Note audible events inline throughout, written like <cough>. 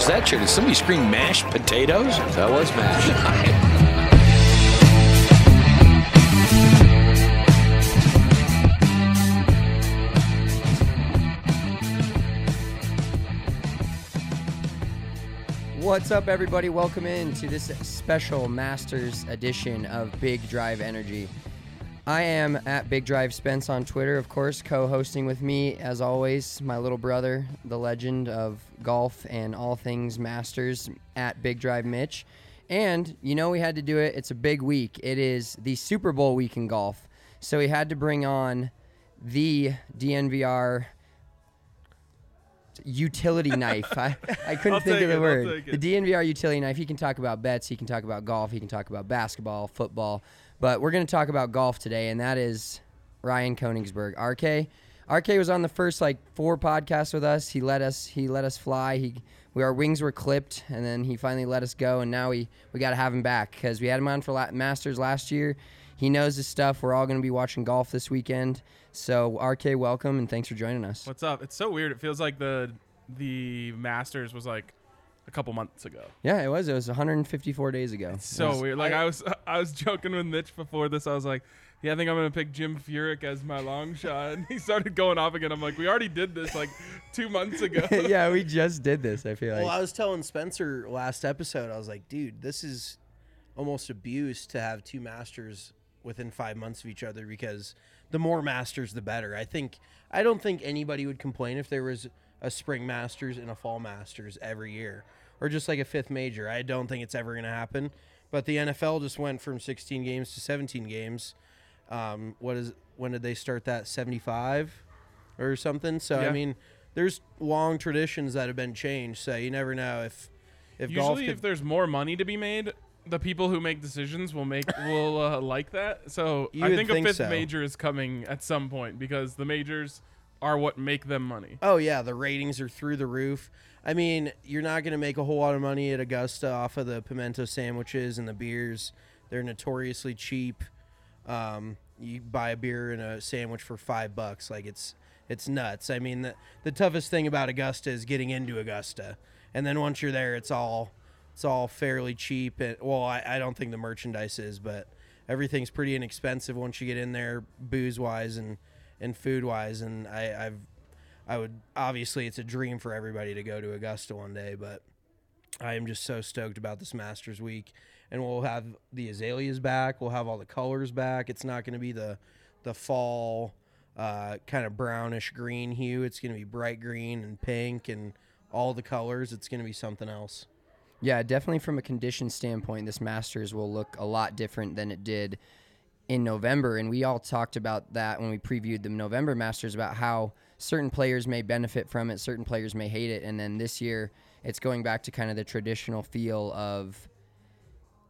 Was that, Chair? Did somebody scream mashed potatoes? That was mashed. <laughs> What's up, everybody? Welcome in to this special Masters edition of Big Drive Energy. I am at Big Drive Spence on Twitter, of course, co hosting with me, as always, my little brother, the legend of golf and all things Masters at Big Drive Mitch. And you know, we had to do it. It's a big week. It is the Super Bowl week in golf. So we had to bring on the DNVR utility knife. I, I couldn't <laughs> think of the it, word. The. DNVR utility knife. He can talk about bets. He can talk about golf. He can talk about basketball, football. But we're going to talk about golf today, and that is Ryan Koenigsberg. RK. RK was on the first like four podcasts with us. He let us. He let us fly. He we our wings were clipped, and then he finally let us go. And now we we got to have him back because we had him on for la- Masters last year. He knows his stuff. We're all going to be watching golf this weekend. So RK, welcome and thanks for joining us. What's up? It's so weird. It feels like the the Masters was like a couple months ago. Yeah, it was. It was 154 days ago. So It was- weird. Like I, was <laughs> I was joking with Mitch before this. I was like, yeah, I think I'm gonna pick Jim Furyk as my long shot. And he started going off again. I'm like, we already did this like two months ago. <laughs> yeah, we just did this. I feel like. Well, I was telling Spencer last episode, I was like, dude, this is almost abuse to have two masters within five months of each other because the more masters, the better. I think I don't think anybody would complain if there was a spring masters and a fall masters every year, or just like a fifth major. I don't think it's ever going to happen. But the NFL just went from 16 games to 17 games. Um, what is when did they start that? 75 or something. So I mean, there's long traditions that have been changed. So you never know if if golf Usually, if there's more money to be made, the people who make decisions will make <laughs> will uh, like that. So You I think, think a fifth so. major is coming at some point because the majors are what make them money. Oh yeah, the ratings are through the roof. I mean, you're not going to make a whole lot of money at Augusta off of the pimento sandwiches and the beers. They're notoriously cheap. Um, you buy a beer and a sandwich for five bucks, like it's it's nuts. I mean, the the toughest thing about Augusta is getting into Augusta, and then once you're there, it's all it's all fairly cheap. And well, I, I don't think the merchandise is, but everything's pretty inexpensive once you get in there, booze wise and and food wise. And I, I've I would obviously it's a dream for everybody to go to Augusta one day, but I am just so stoked about this Masters week. And we'll have the azaleas back. We'll have all the colors back. It's not going to be the the fall uh, kind of brownish green hue. It's going to be bright green and pink and all the colors. It's going to be something else. Yeah, definitely from a condition standpoint, this Masters will look a lot different than it did in November. And we all talked about that when we previewed the November Masters about how certain players may benefit from it, certain players may hate it. And then this year, it's going back to kind of the traditional feel of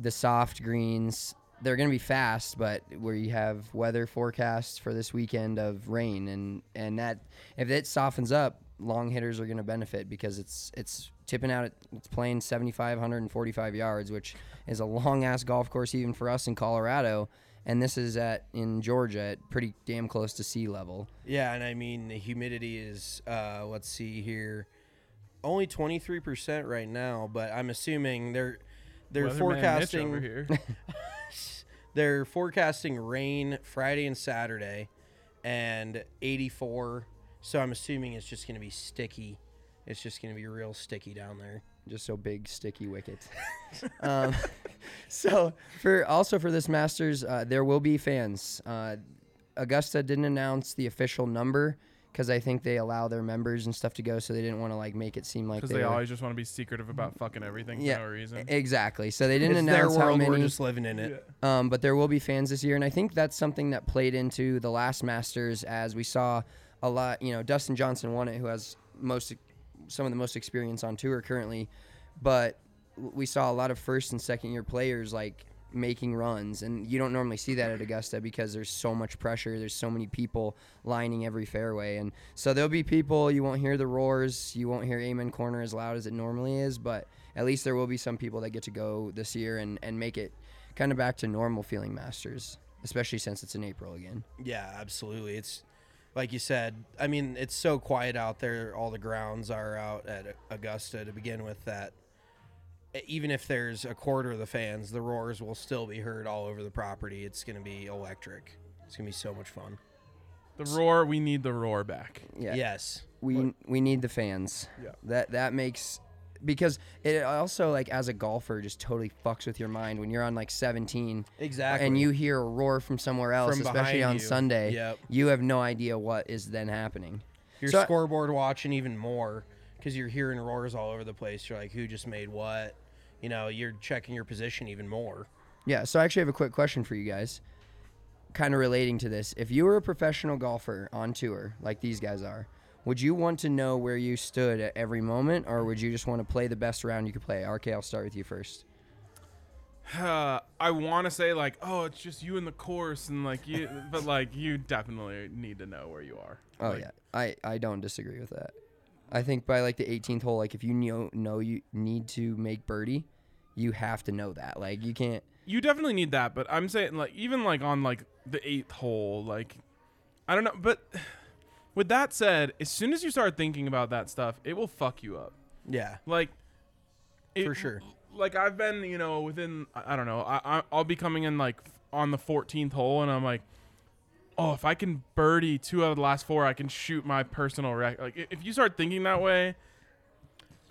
the soft greens. They're going to be fast, but where you have weather forecasts for this weekend of rain, and and that if it softens up, long hitters are going to benefit because it's it's tipping out. At, it's playing 75, 145 yards, which is a long ass golf course even for us in Colorado. And this is at in Georgia at pretty damn close to sea level. Yeah, and I mean the humidity is uh, let's see here, only twenty three percent right now. But I'm assuming they're they're Weatherman forecasting over here. <laughs> <laughs> they're forecasting rain Friday and Saturday, and 84. So I'm assuming it's just going to be sticky. It's just going to be real sticky down there. Just so big sticky wickets. <laughs> um, <laughs> so for also for this Masters, uh, there will be fans. Uh, Augusta didn't announce the official number because I think they allow their members and stuff to go, so they didn't want to like make it seem like Because they, they were- always just want to be secretive about fucking everything yeah, for no reason. exactly. So they didn't It's their announce how world. many. We're just living in it. Um, but there will be fans this year, and I think that's something that played into the last Masters, as we saw a lot. You know, Dustin Johnson won it, who has most some of the most experience on tour currently, but we saw a lot of first and second year players like making runs, and you don't normally see that at Augusta because there's so much pressure. There's so many people lining every fairway, and so there'll be people. You won't hear the roars. You won't hear Amen Corner as loud as it normally is, but at least there will be some people that get to go this year and, and make it kind of back to normal feeling Masters, especially since it's in April again. Yeah, absolutely. It's like you said. I mean, it's so quiet out there. All the grounds are out at Augusta to begin with. That even if there's a quarter of the fans, the roars will still be heard all over the property. It's going to be electric. It's going to be so much fun. The roar, we need the roar back. Yeah. Yes. We we need the fans. Yeah. That that makes because it also like as a golfer just totally fucks with your mind when you're on like 17 Exactly. and you hear a roar from somewhere else From especially on you. Sunday Yep. you have no idea what is then happening Your So scoreboard watching even more because you're hearing roars all over the place. You're like, who just made what? You know, you're checking your position even more. Yeah, so I actually have a quick question for you guys. Kind of relating to this. If you were a professional golfer on tour, like these guys are, would you want to know where you stood at every moment, or would you just want to play the best round you could play? RK, I'll start with you first. Uh, <sighs> I want to say like, oh, it's just you and the course, and like you, <laughs> but like you definitely need to know where you are. Oh Like, yeah, I, I don't disagree with that. I think by like the 18th hole, like if you know know you need to make birdie, you have to know that. Like you can't. you definitely need that. But I'm saying like even like on like the eighth hole, like I don't know. But with that said, as soon as you start thinking about that stuff, it will fuck you up. Yeah. Like it- For sure. Like I've been, you know, within I don't know, I, I I'll be coming in like on the 14th hole, and I'm like, oh, if I can birdie two out of the last four, I can shoot my personal record. Like if you start thinking that way,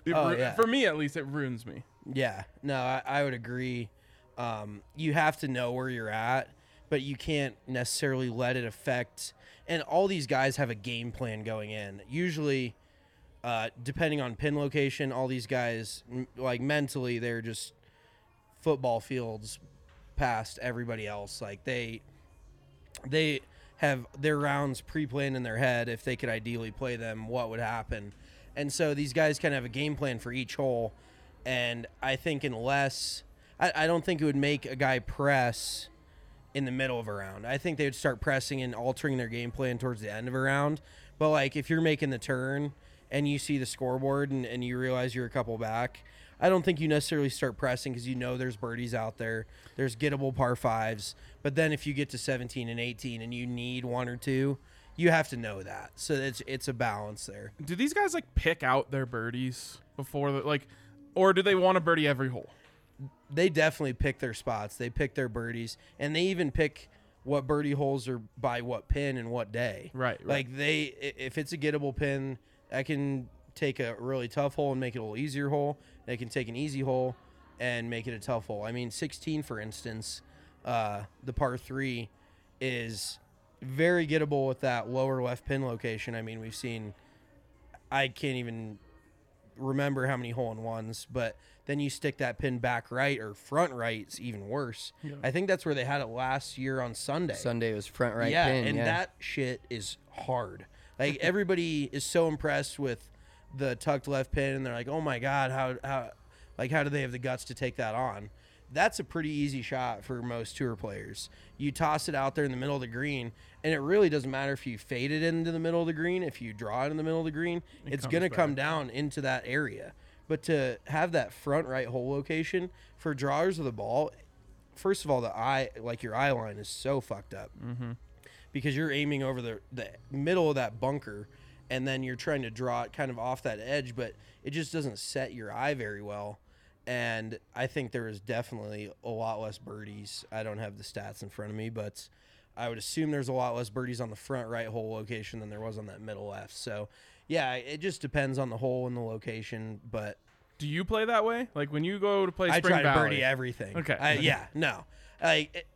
it Oh, ru- yeah. for me at least, it ruins me. Yeah, no, I, I would agree. Um, you have to know where you're at, but you can't necessarily let it affect. And all these guys have a game plan going in. Usually, uh, depending on pin location, all these guys, like mentally, they're just football fields past everybody else. Like they, they have their rounds pre-planned in their head. If they could ideally play them, what would happen? And so these guys kind of have a game plan for each hole. And I think unless I, I don't think it would make a guy press in the middle of a round. I think they would start pressing and altering their game plan towards the end of a round. But like if you're making the turn and you see the scoreboard and, and you realize you're a couple back, I don't think you necessarily start pressing because you know there's birdies out there. There's gettable par fives. But then if you get to 17 and 18 and you need one or two, you have to know that. So it's it's a balance there. Do these guys like pick out their birdies before the like, or do they want a birdie every hole? They definitely pick their spots. They pick their birdies, and they even pick what birdie holes are by what pin and what day. Right, right. Like they, if it's a gettable pin, I can take a really tough hole and make it a little easier hole. They can take an easy hole and make it a tough hole. I mean, 16, for instance, uh, the par three is very gettable with that lower left pin location. I mean, we've seen. I can't even remember how many hole in ones, but then you stick that pin back right or front right, it's even worse. I think that's where they had it last year on Sunday. Sunday was front right yeah, pin. and yeah. that shit is hard. Like <laughs> everybody is so impressed with the tucked left pin and they're like, "Oh my god, how how like how do they have the guts to take that on?" That's a pretty easy shot for most tour players. You toss it out there in the middle of the green, and it really doesn't matter if you fade it into the middle of the green, if you draw it in the middle of the green, It it's going to come down into that area. But to have that front right hole location for drawers of the ball, first of all, the eye, like your eye line, is so fucked up Mhm. because you're aiming over the the middle of that bunker, and then you're trying to draw it kind of off that edge, but it just doesn't set your eye very well. And I think there is definitely a lot less birdies. I don't have the stats in front of me, but I would assume there's a lot less birdies on the front right hole location than there was on that middle left. So, yeah, it just depends on the hole and the location. But Do you play that way? Like when you go to play I Spring try to birdie everything. Okay. I, yeah, no. Like, it-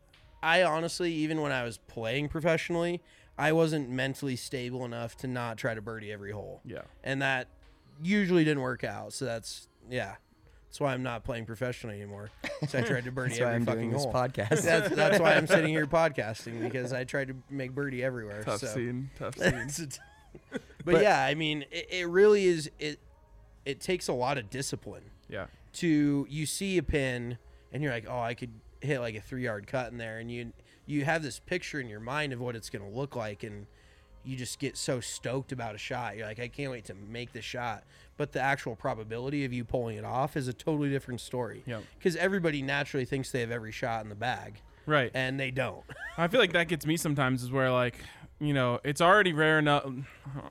I honestly, even when I was playing professionally, I wasn't mentally stable enough to not try to birdie every hole. Yeah. And that usually didn't work out. So that's, yeah. That's why I'm not playing professionally anymore. So I tried to <laughs> birdie That's why every I'm fucking doing this hole. podcast. That's, that's why I'm <laughs> sitting here podcasting because I tried to make birdie everywhere. Tough so. scene, tough <laughs> It's scene. A t- but, yeah, I mean, it, it really is. It it takes a lot of discipline. Yeah. To you see a pin and you're like, oh, I could hit like a three yard cut in there, and you you have this picture in your mind of what it's going to look like, and you just get so stoked about a shot. You're like, I can't wait to make the shot. But the actual probability of you pulling it off is a totally different story. Yep. Because everybody naturally thinks they have every shot in the bag. Right. And they don't. I feel like that gets me sometimes is where like you know it's already rare enough,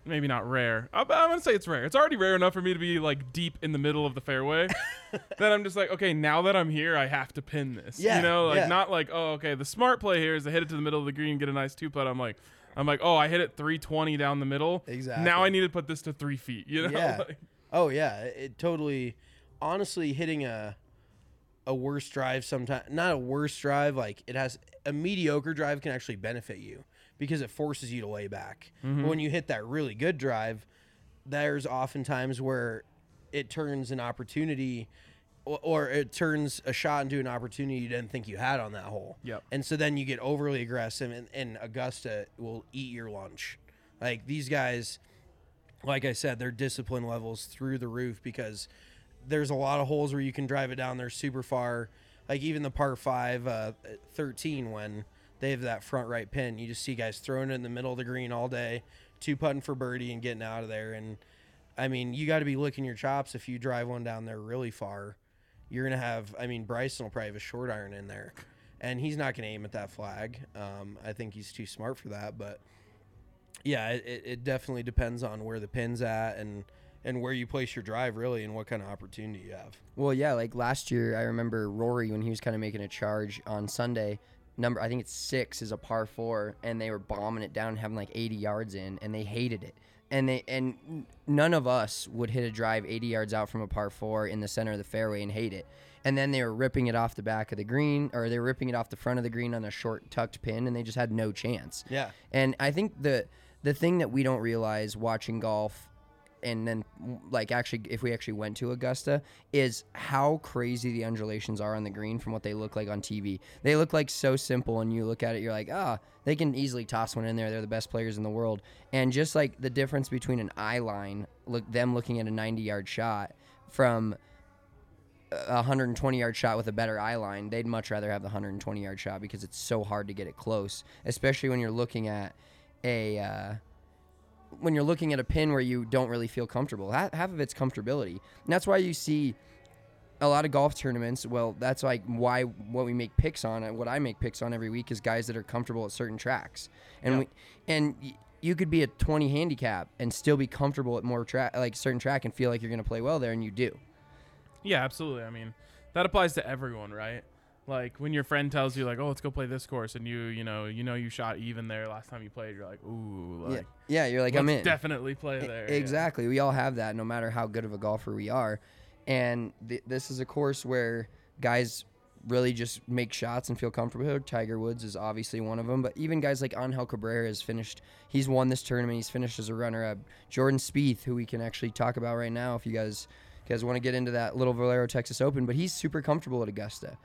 maybe not rare. Uh, I, I'm gonna say it's rare. It's already rare enough for me to be like deep in the middle of the fairway. <laughs> that I'm just like, okay, now that I'm here, I have to pin this. Yeah, you know, like yeah. not like oh okay, the smart play here is to hit it to the middle of the green, get a nice two putt. I'm like. I'm like, oh, I hit it 320 down the middle. Exactly. Now I need to put this to three feet. You know, Yeah. <laughs> Like- oh yeah, it, it totally. Honestly, hitting a a worse drive sometimes not a worse drive like it has a mediocre drive can actually benefit you because it forces you to lay back. Mhm. But when you hit that really good drive, there's oftentimes where it turns an opportunity or, or it turns a shot into an opportunity you didn't think you had on that hole. Yep. And so then you get overly aggressive and, and Augusta will eat your lunch. Like these guys like I said, their discipline levels through the roof because there's a lot of holes where you can drive it down there super far. Like even the par five, uh, 13, when they have that front right pin, you just see guys throwing it in the middle of the green all day, two putting for birdie and getting out of there. And I mean, you got to be licking your chops if you drive one down there really far. You're gonna have. I mean, Bryson will probably have a short iron in there, and he's not gonna aim at that flag. Um, I think he's too smart for that, but yeah, it, it- it definitely depends on where the pin's at and and where you place your drive really and what kind of opportunity you have. Well, yeah, like last year, I remember Rory when he was kind of making a charge on Sunday. Number, I think it's six is a par four, and they were bombing it down, having like 80 yards in, and they hated it. And they and none of us would hit a drive 80 yards out from a par four in the center of the fairway and hate it. And then they were ripping it off the back of the green, or they were ripping it off the front of the green on a short tucked pin, and they just had no chance. Yeah. And I think the the thing that we don't realize watching golf and then like actually if we actually went to Augusta is how crazy the undulations are on the green from what they look like on TV. They look like so simple and you look at it you're like, "Ah, they can easily toss one in there. They're the best players in the world." And just like the difference between an eye line, look them looking at a 90-yard shot from a 120 yard shot with a better eye line, they'd much rather have the 120 yard shot because it's so hard to get it close, especially when you're looking at a uh, when you're looking at a pin where you don't really feel comfortable. Half, half of it's comfortability, and that's why you see a lot of golf tournaments. Well, that's like why what we make picks on, and what I make picks on every week is guys that are comfortable at certain tracks, and Yeah. we and. Y- you could be a 20 handicap and still be comfortable at more track, like certain track, and feel like you're going to play well there, and you do. Yeah, absolutely. I mean, that applies to everyone, right? Like when your friend tells you like, "Oh, let's go play this course," and you, you know, you know you shot even there last time you played. You're like, "Ooh, like, yeah, you're like, I'm in. Definitely play E- there." yeah. Exactly. We all have that, no matter how good of a golfer we are. And th- this is a course where guys really just make shots and feel comfortable. Tiger Woods is obviously one of them, but even guys like Angel Cabrera has finished. He's won this tournament. He's finished as a runner-up. Jordan Spieth, who we can actually talk about right now, if you guys you guys want to get into that little Valero Texas Open, but he's super comfortable at Augusta.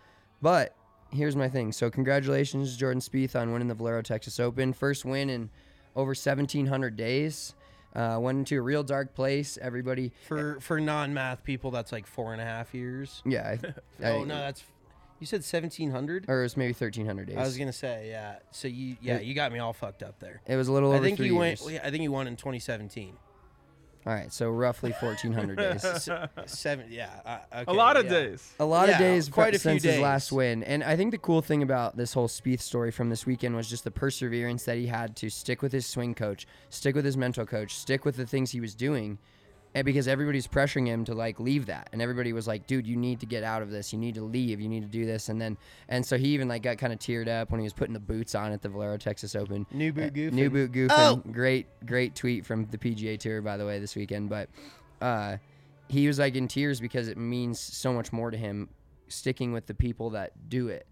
But here's my thing. So congratulations, Jordan Spieth, on winning the Valero Texas Open. First win in over 1,700 days. Uh, went into a real dark place. Everybody, For for non math people, that's like four and a half years. yeah. I, <laughs> oh I- no, that's you said seventeen hundred. or it was maybe 1,300 days. I was gonna say yeah. So you yeah It- you got me all fucked up there. it was a little I think you went. years. yeah, I think you won in 2017. All right, so roughly 1,400 days. <laughs> Seven. Yeah. Uh, A lot of yeah. days. A lot of days quite fr- a few since his last win. And I think the cool thing about this whole Spieth story from this weekend was just the perseverance that he had to stick with his swing coach, stick with his mental coach, stick with the things he was doing. And because everybody's pressuring him to like leave that. And everybody was like, dude, you need to get out of this. You need to leave. You need to do this. And then, and so he even like got kind of teared up when he was putting the boots on at the Valero Texas Open. New boot Uh, goofing. New boot goofing. Oh! Great, great tweet from the PGA Tour, by the way, this weekend. But uh, he was like in tears because it means so much more to him sticking with the people that do it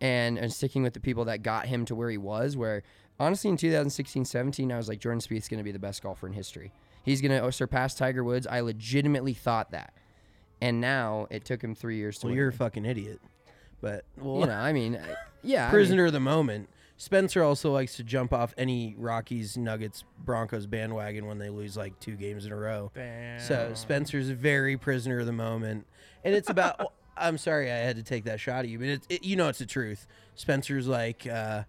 and, and sticking with the people that got him to where he was. Where honestly, in 2016 17, I was like, Jordan Spieth's going to be the best golfer in history. He's going to surpass Tiger Woods. I legitimately thought that. And now it took him three years to Well, win. you're a fucking idiot. But well, you know, I mean, I- yeah. I mean- prisoner of the moment. Spencer also likes to jump off any Rockies, Nuggets, Broncos bandwagon when they lose like two games in a row. So Spencer's very prisoner of the moment, and it's about. <laughs> I'm sorry I had to take that shot at you, but it, it, you know it's the truth. Spencer's like uh,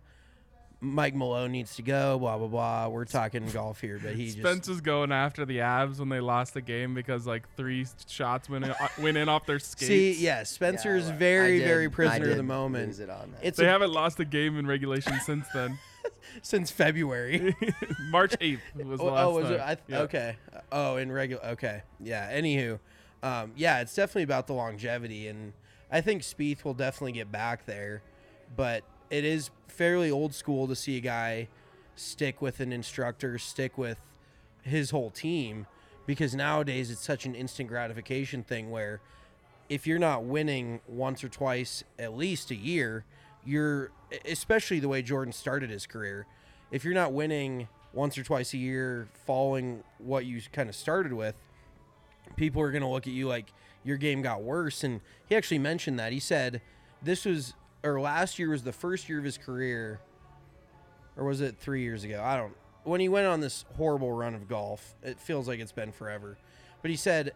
Mike Malone needs to go. Blah blah blah. We're talking golf here, but he just Spence was going after the Abs when they lost the game because like three shots went in, went in off their skates. see. Yeah, Spencer is well, very did- very prisoner of the moment. it on. It's they a- haven't lost a game in regulation <laughs> since then. since February. <laughs> March 8th was the Oh, last oh, was time. it? I th- Yeah. Okay. Oh, in regular. Okay. Yeah. Anywho, um, yeah, it's definitely about the longevity, and I think Spieth will definitely get back there, but it is fairly old school to see a guy stick with an instructor, stick with his whole team, because nowadays it's such an instant gratification thing where if you're not winning once or twice at least a year, you're especially the way Jordan started his career. If you're not winning once or twice a year, following what you kind of started with, people are going to look at you like your game got worse. And he actually mentioned that. He said this was, or last year was the first year of his career, or was it three years ago? I don't. When he went on this horrible run of golf, it feels like it's been forever. But he said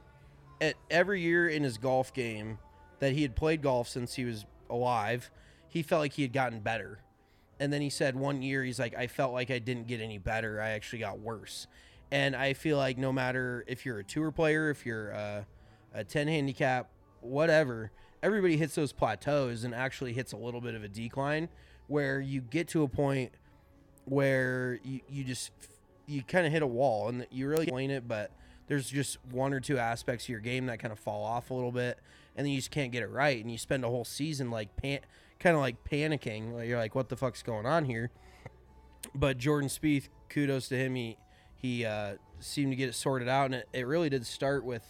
at every year in his golf game that he had played golf since he was alive, he felt like he had gotten better. And then he said one year he's like, I felt like I didn't get any better. I actually got worse. And I feel like no matter if you're a tour player, if you're a, a 10 handicap, whatever, everybody hits those plateaus and actually hits a little bit of a decline where you get to a point where you, you just you kind of hit a wall and you really explain it but there's just one or two aspects of your game that kind of fall off a little bit and then you just can't get it right and you spend a whole season like pan- kind of like panicking you're like what the fuck's going on here? But Jordan Spieth kudos to him. He he uh, seemed to get it sorted out and it, it really did start with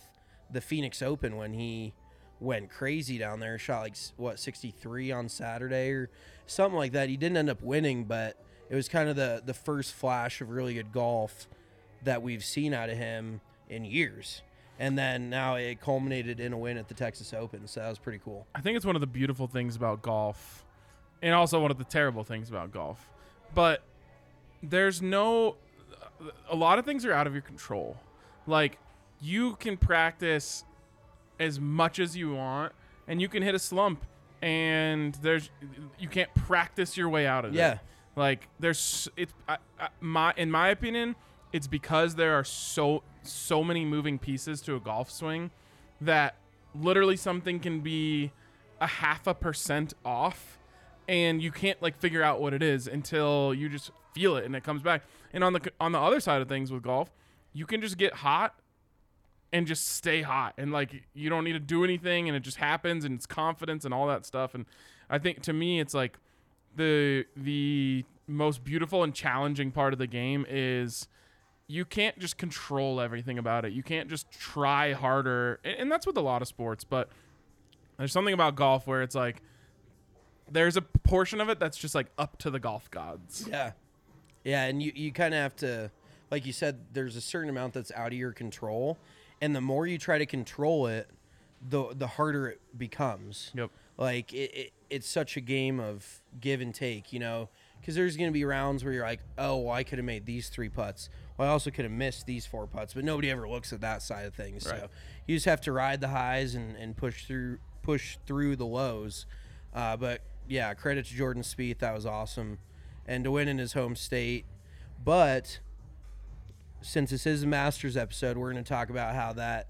the Phoenix Open when he went crazy down there shot like what 63 on Saturday or something like that he didn't end up winning but it was kind of the the first flash of really good golf that we've seen out of him in years. And then now it culminated in a win at the Texas Open, so that was pretty cool. I think it's one of the beautiful things about golf, and also one of the terrible things about golf. But there's no, a lot of things are out of your control. Like you can practice as much as you want, and you can hit a slump, and there's you can't practice your way out of Yeah. it. Yeah, like there's it's I, I, my in my opinion, it's because there are so so many moving pieces to a golf swing that literally something can be a half a percent off and you can't like figure out what it is until you just feel it and it comes back. And on the on the other side of things with golf, you can just get hot and just stay hot and like you don't need to do anything and it just happens and it's confidence and all that stuff and I think to me it's like the the most beautiful and challenging part of the game is you can't just control everything about it. You can't just try harder. And, and that's with a lot of sports, but there's something about golf where it's like there's a portion of it that's just like up to the golf gods. Yeah. Yeah, and you, you kind of have to, like you said, there's a certain amount that's out of your control. And the more you try to control it, the, the harder it becomes. Yep. Like, it, it, it's such a game of give and take, you know? Because there's going to be rounds where you're like, oh, well, I could have made these three putts. Well, I also could have missed these four putts, but nobody ever looks at that side of things. Right. So you just have to ride the highs and, and push through push through the lows. Uh, but yeah, credit to Jordan Spieth, that was awesome, and to win in his home state. But since this is a Masters episode, we're going to talk about how that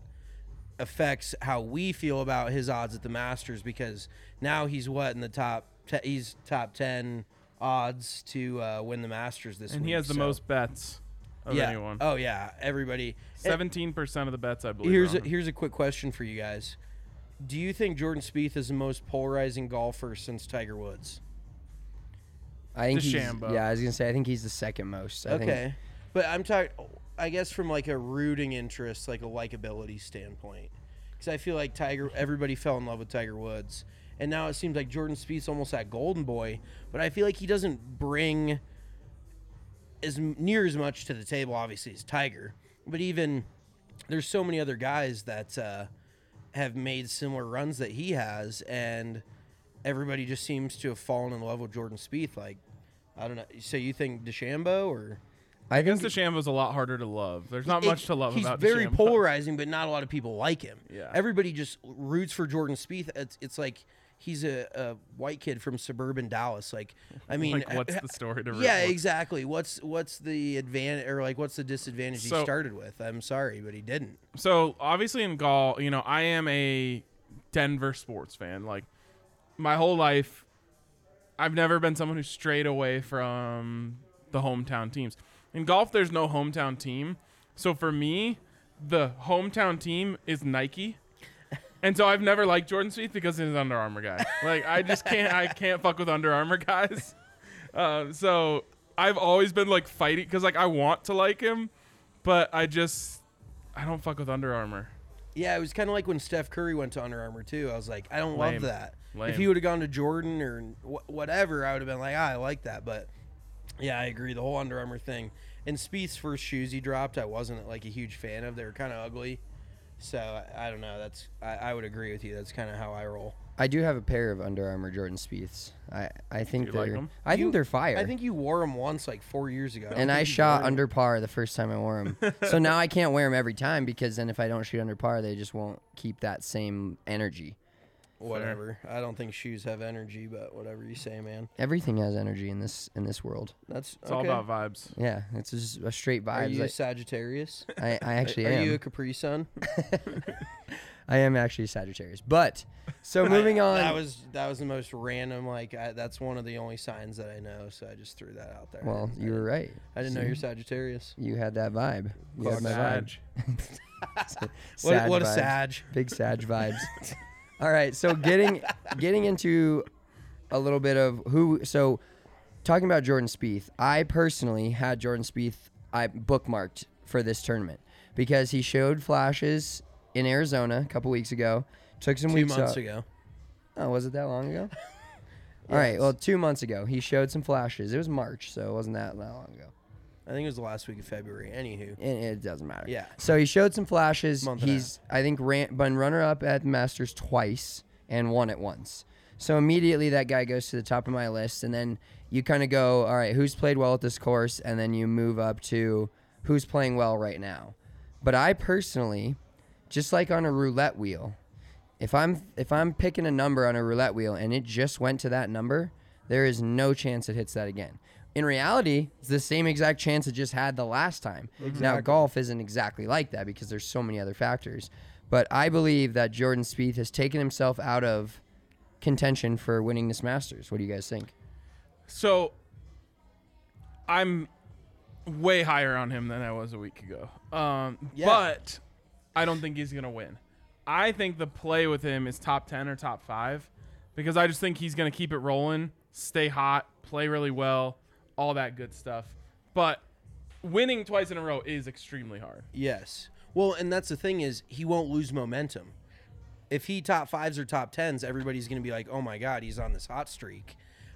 affects how we feel about his odds at the Masters because now he's what in the top te- he's top 10 odds to uh, win the Masters this and week. And he has the so- most bets of yeah. anyone. Oh yeah, everybody. Seventeen percent of the bets, I believe. Here's a, here's a quick question for you guys. Do you think Jordan Spieth is the most polarizing golfer since Tiger Woods? I think he's, DeChambeau. yeah, I was gonna say I think he's the second most. I okay, Think, but I'm talking. I guess from like a rooting interest, like a likability standpoint, because I feel like Tiger. Everybody fell in love with Tiger Woods, and now it seems like Jordan Spieth's almost that golden boy. But I feel like he doesn't bring as near as much to the table, obviously, as Tiger. But even there's so many other guys that uh, have made similar runs that he has, and everybody just seems to have fallen in love with Jordan Spieth. Like, I don't know. So you think DeChambeau or? I Against think DeChambeau's a lot harder to love. There's not It- much to love he's about very DeChambeau. <laughs> polarizing, but not a lot of people like him. Yeah. Everybody just roots for Jordan Spieth. It's, it's like he's a, a white kid from suburban Dallas. Like, I <laughs> mean, Like, what's the story to Yeah, exactly. What's what's the advantage or like what's the disadvantage he started with? I'm sorry, but he didn't. So obviously in golf, you know, I am a Denver sports fan. Like my whole life, I've never been someone who strayed away from the hometown teams. In golf, there's no hometown team. So for me, the hometown team is Nike. And so I've never liked Jordan Spieth because he's an Under Armour guy. Like I just can't I can't fuck with Under Armour guys. <laughs> Uh, so I've always been like fighting because like I want to like him, but I just I don't fuck with Under Armour. Yeah, it was kind of like when Steph Curry went to Under Armour too. I was like, I don't Lame. love that. Lame. If he would have gone to Jordan or wh- whatever, I would have been like, ah, I like that. But yeah, I agree. The whole Under Armour thing. And Spieth's first shoes he dropped, I wasn't like a huge fan of. They were kind of ugly. So I, I don't know. That's I, I would agree with you. That's kind of how I roll. I do have a pair of Under Armour Jordan Spieths. I I think they're like 'em? I You- think they're fire. I think you wore them once like four years ago. don't and I shot wore 'em. under par the first time I wore them. <laughs> so now I can't wear them every time because then if I don't shoot under par, they just won't keep that same energy. Whatever. I don't think shoes have energy, but whatever you say, man. Everything has energy in this in this world. That's It's all about vibes. Yeah, it's just a straight vibe. Are you a Sagittarius? <laughs> I, I actually Are am. Are you a Capri Sun? <laughs> I am actually Sagittarius. But so <laughs> moving on. That was that was the most random. Like I, that's one of the only signs that I know. So I just threw that out there. well, you were right. I didn't know you're Sagittarius. You had that vibe. You had my vibe. Sag. What, what a vibes. Sag. Big Sag vibes. All right, so getting <laughs> getting into a little bit of who. So talking about Jordan Spieth, I personally had Jordan Spieth I bookmarked for this tournament because he showed flashes in Arizona a couple weeks ago. Took some Two weeks months off. ago. Oh, was it that long ago? <laughs> All right, well, two months ago he showed some flashes. It was March, so it wasn't that, that long ago. I think it was the last week of February. Anywho, It, it doesn't matter. Yeah. So he showed some flashes. Month He's I think ran, been runner up at the Masters twice and won it once. So immediately that guy goes to the top of my list, and then you kind of go, all right, who's played well at this course, and then you move up to who's playing well right now. But I personally, just like on a roulette wheel, if I'm if I'm picking a number on a roulette wheel and it just went to that number, there is no chance it hits that again. In reality, it's the same exact chance it just had the last time. Now golf isn't exactly like that because there's so many other factors. But I believe that Jordan Spieth has taken himself out of contention for winning this Masters. What do you guys think? So I'm way higher on him than I was a week ago. Um, Yeah. But I don't think he's going to win. I think the play with him is top 10 or top 5 because I just think he's going to keep it rolling, stay hot, play really well, all that good stuff. But winning twice in a row is extremely hard. yes. Well, and that's the thing is he won't lose momentum. If he top fives or top tens, everybody's going to be like, "Oh my God, he's on this hot streak."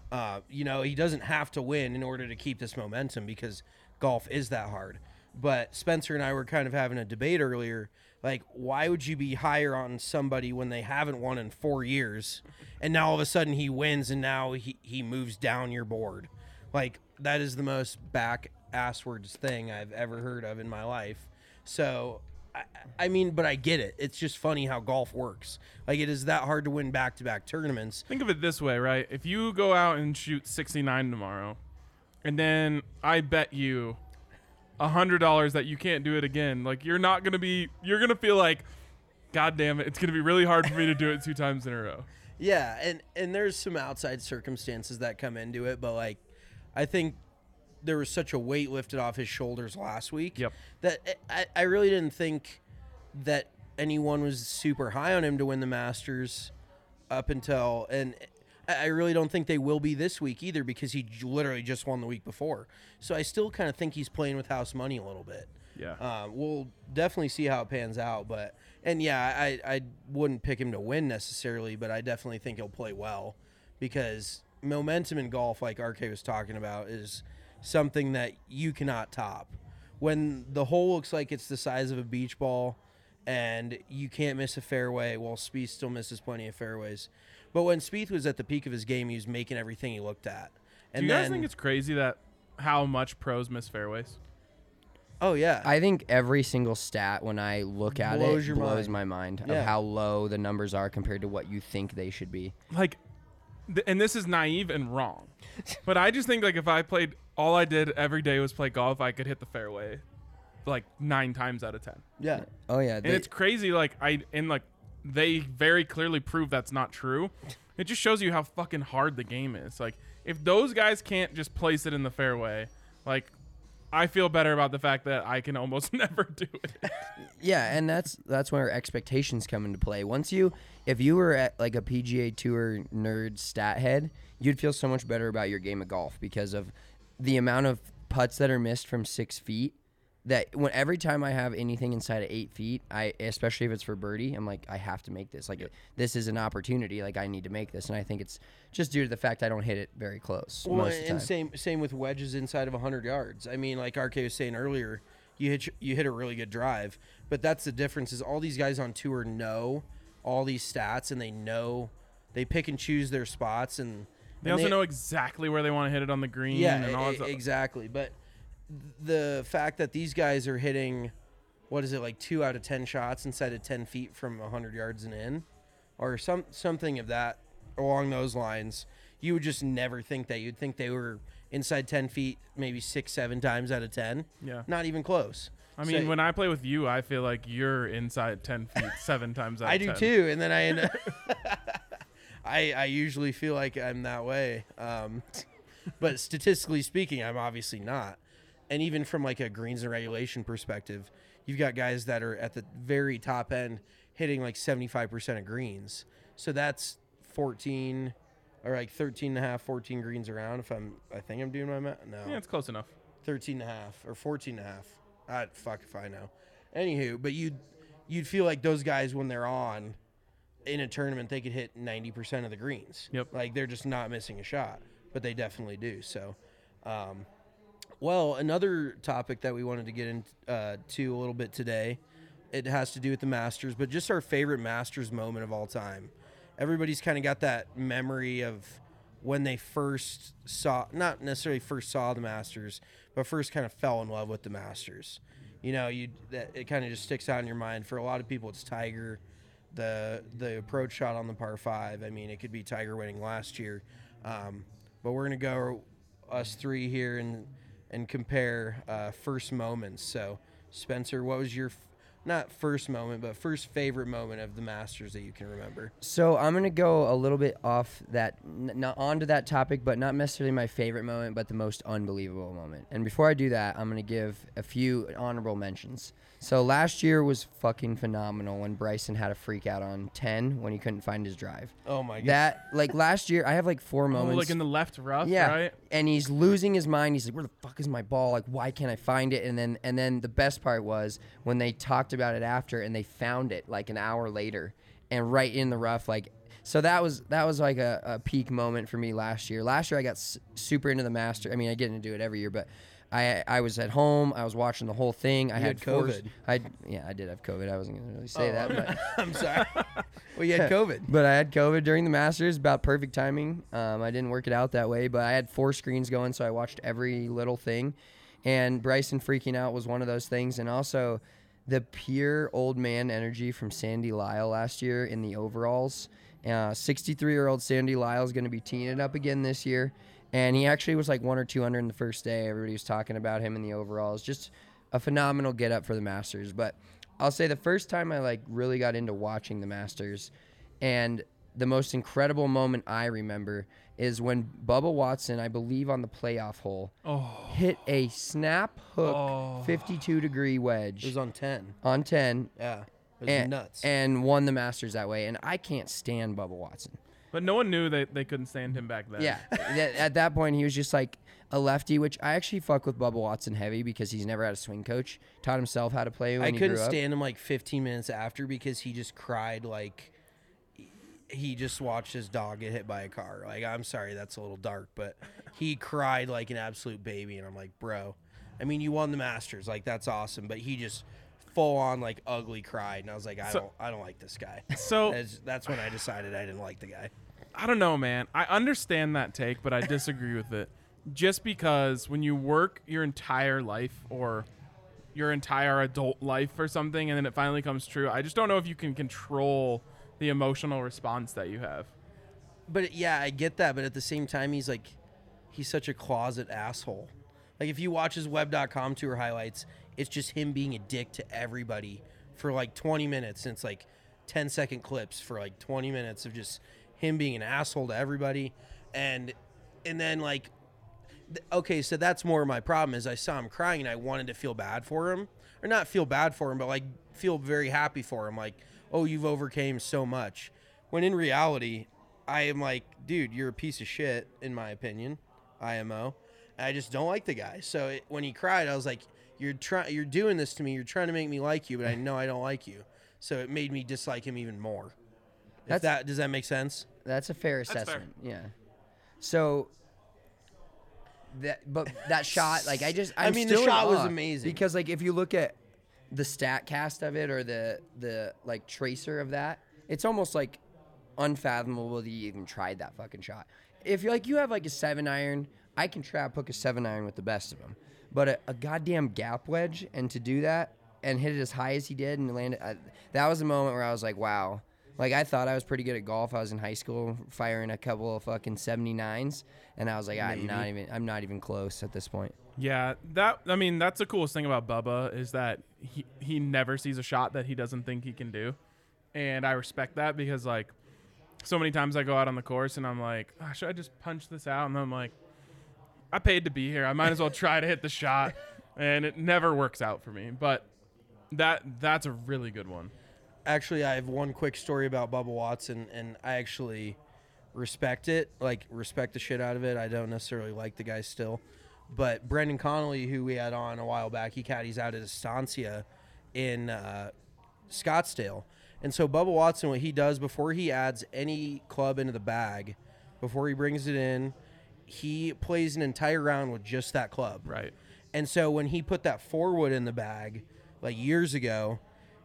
Uh, you know, he doesn't have to win in order to keep this momentum because golf is that hard. But Spencer and I were kind of having a debate earlier. Like, why would you be higher on somebody when they haven't won in four years, and now all of a sudden he wins and now he he moves down your board? Like that is the most back asswards thing I've ever heard of in my life. So, I, I mean, but I get it. It's just funny how golf works. Like, it is that hard to win back to back tournaments. Think of it this way, right? If you go out and shoot 69 tomorrow, and then I bet you a hundred dollars that you can't do it again, like you're not gonna be, you're gonna feel like, God damn it, it's gonna be really hard for me to do it two times in a row. <laughs> Yeah, and and there's some outside circumstances that come into it, but like I think there was such a weight lifted off his shoulders last week Yep. that I, I really didn't think that anyone was super high on him to win the Masters up until and I really don't think they will be this week either because he literally just won the week before. So I still kind of think he's playing with house money a little bit. Yeah. Um, we'll definitely see how it pans out, but and yeah, I I wouldn't pick him to win necessarily, but I definitely think he'll play well because momentum in golf, like RK was talking about, is something that you cannot top. When the hole looks like it's the size of a beach ball, and you can't miss a fairway, well, Spieth still misses plenty of fairways. But when Spieth was at the peak of his game, he was making everything he looked at. And do you then, guys think it's crazy that how much pros miss fairways? oh yeah, I think every single stat when I look at Blows it your blows mind. my mind Yeah. of how low the numbers are compared to what you think they should be. Like, th- and this is naive and wrong, but I just think like if I played, all I did every day was play golf, I could hit the fairway, like nine times out of ten. yeah. Oh yeah, and it's crazy like i and like they very clearly prove that's not true it just shows you how fucking hard the game is like if those guys can't just place it in the fairway like i feel better about the fact that i can almost <laughs> never do it Yeah, and that's that's where expectations come into play. Once you, if you were at like a PGA Tour nerd stat head, you'd feel so much better about your game of golf because of the amount of putts that are missed from six feet. That when every time I have anything inside of eight feet, I especially if it's for birdie, I'm like I have to make this. Like this is an opportunity. Like I need to make this, and I think it's just due to the fact I don't hit it very close Well, most of the and time. same same with wedges inside of 100 yards. I mean, like RK was saying earlier, you hit you hit a really good drive, but that's the difference. Is all these guys on tour know all these stats and they know they pick and choose their spots and they and also know exactly where they want to hit it on the green yeah and all that stuff. exactly. But the fact that these guys are hitting what is it like two out of ten shots inside of 10 feet from 100 yards and in, or some something of that along those lines, you would just never think that. You'd think they were inside 10 feet maybe six, seven times out of 10. Yeah. Not even close. i mean So- when i play with you i feel like you're inside 10 feet <laughs> seven times out I do 10. too, and then I end up. <laughs> <laughs> I I usually feel like I'm that way, um, but statistically speaking, I'm obviously not. And even from like a greens and regulation perspective, you've got guys that are at the very top end hitting like 75% of greens. So that's 14 or like 13 and a half, 14 greens around. If I'm, I think I'm doing my math. No, yeah it's close enough 13 and a half or 14 and a half. I fuck if I know. Anywho, but you'd you'd feel like those guys when they're on in a tournament they could hit 90% of the greens. Yep. Like they're just not missing a shot, but they definitely do. So um well, another topic that we wanted to get into uh, a little bit today, it has to do with the Masters, but just our favorite Masters moment of all time. Everybody's kind of got that memory of when they first saw, not necessarily first saw the Masters, but first kind of fell in love with the Masters. You know, you that it kind of just sticks out in your mind. For a lot of people, it's Tiger, the the approach shot on the par five. I mean, it could be Tiger winning last year, um, but we're gonna go us three here and and compare uh, first moments. So, Spencer, what was your f- not first moment, but first favorite moment of the Masters that you can remember? So I'm gonna go a little bit off that, n- not onto that topic, but not necessarily my favorite moment, but the most unbelievable moment. And before I do that, I'm gonna give a few honorable mentions. So last year was fucking phenomenal when Bryson had a freak out on 10 when he couldn't find his drive. Oh my god! That like last year, I have like four oh, moments. like in the left rough yeah, right and he's losing his mind. He's like, "Where the fuck is my ball? Like, why can't I find it?" And then, and then the best part was when they talked about it after, and they found it like an hour later, and right in the rough. Like, so that was that was like a, a peak moment for me last year. Last year, I got s- super into the master. I mean, I get into it every year, but. I, I was at home. I was watching the whole thing. I had had COVID. I yeah, I did have COVID. I wasn't gonna really say Oh, that, but <laughs> I'm sorry. <laughs> well, you had COVID. but I had COVID during the Masters, about perfect timing. Um, I didn't work it out that way, but I had four screens going, so I watched every little thing. And Bryson freaking out was one of those things. And also the pure old man energy from Sandy Lyle last year in the overalls. 63 year old Sandy Lyle is going to be teeing it up again this year. And he actually was like one or two under in the first day. Everybody was talking about him in the overalls. Just a phenomenal get up for the Masters. But I'll say the first time I like really got into watching the Masters and the most incredible moment I remember is when Bubba Watson, I believe on the playoff hole, Oh. hit a snap hook Oh. 52 degree wedge It was on 10. on 10 Yeah. It was and, nuts. and won the Masters that way. And I can't stand Bubba Watson. But no one knew that they couldn't stand him back then. Yeah. At that point, he was just like a lefty, which I actually fuck with Bubba Watson heavy because he's never had a swing coach. Taught himself how to play when I he couldn't grew up. stand him like 15 minutes after because he just cried like he just watched his dog get hit by a car. Like I'm sorry, that's a little dark, but he cried like an absolute baby, and I'm like, bro. I mean, you won the Masters, like that's awesome, but he just full on like ugly cried, and I was like, I So- don't, I don't like this guy. <laughs> So- that's, that's when I decided I didn't like the guy. I don't know, man. I understand that take, but I disagree with it. Just because when you work your entire life or your entire adult life for something and then it finally comes true, I just don't know if you can control the emotional response that you have. But yeah, I get that. But at the same time, he's like, he's such a closet asshole. Like if you watch his web.com tour highlights, it's just him being a dick to everybody for like 20 minutes. And it's like 10 second clips for like 20 minutes of just him being an asshole to everybody. And and then like, th- okay, so that's more of my problem is I saw him crying and I wanted to feel bad for him, or not feel bad for him, but like feel very happy for him. Like, oh, you've overcame so much. When in reality, I am like, dude, you're a piece of shit, in my opinion, IMO. I just don't like the guy. So it, when he cried, I was like, you're trying, you're doing this to me. You're trying to make me like you, but I know I don't like you. So it made me dislike him even more. If That's- that does that make sense? That's a fair fair. assessment. Yeah. So that but that shot, like I just <laughs> I I'm mean, the still in shot was amazing. because like if you look at the stat cast of it or the the like tracer of that, it's almost like unfathomable that you even tried that fucking shot. If you like you have like a seven iron, I can trap hook a seven iron with the best of them, but a, a goddamn gap wedge and to do that and hit it as high as he did and land it, I, that was a moment where I was like, wow. Like I thought I was pretty good at golf. I was in high school firing a couple of fucking 79s and I was like I'm not even I'm not even close at this point. Yeah, that I mean that's the coolest thing about Bubba is that he he never sees a shot that he doesn't think he can do, and I respect that because like so many times I go out on the course and I'm like, "Ah, should I just punch this out? And I'm like, I paid to be here. I might as well try to hit the shot, and it never works out for me. But that that's a really good one. Actually, I have one quick story about Bubba Watson, and I actually respect it. Like, respect the shit out of it. I don't necessarily like the guy still. But Brendan Connolly, who we had on a while back, he caddies out at Estancia in uh, Scottsdale. And so Bubba Watson, what he does before he adds any club into the bag, before he brings it in, he plays an entire round with just that club. Right. And so when he put that forward in the bag, like years ago,